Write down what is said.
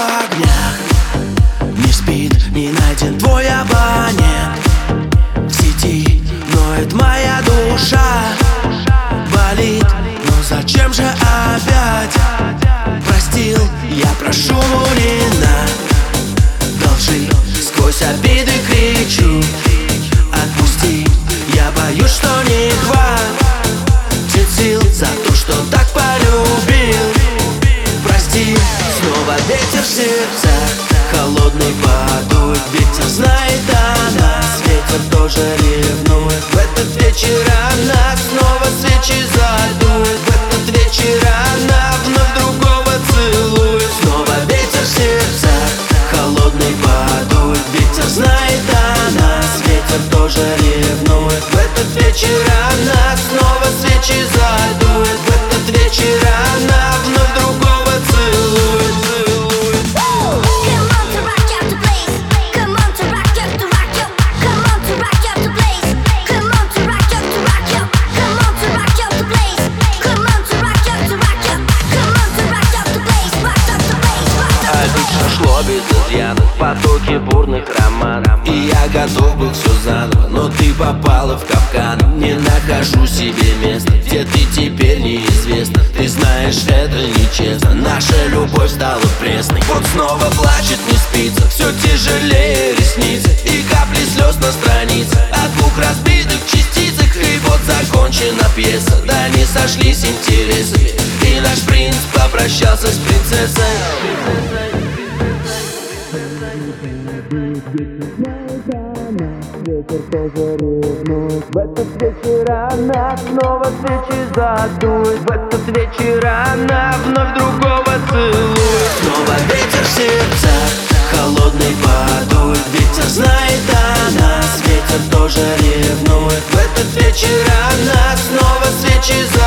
огнях Не спит, не найден твой абонент. В сети ноет моя душа. Болит, но зачем же опять подует, ветер знает о нас Ветер тоже ревнует. В этот вечер она снова свечи задует. В этот вечер она вновь другого целует. Снова ветер в сердцах Холодный подует, ветер знает о нас Ветер тоже ревнует. В этот вечер она изъянов Потоки бурных романов. И я готов был все заново Но ты попала в капкан. Не нахожу себе места Где ты теперь неизвестно Ты знаешь, это нечестно. Наша любовь стала пресной. Вот снова плачет, не спится Все тяжелее ресницы. И капли слез на странице. От двух разбитых частицах И вот закончена пьеса. Да не сошлись интересами И наш принц попрощался с принцессой В этот вечер она снова свечи задует В этот вечер она вновь другого целует Снова ветер в сердцах Холодный подует Ветер знает о нас Ветер тоже ревнует. В этот вечер она снова свечи задует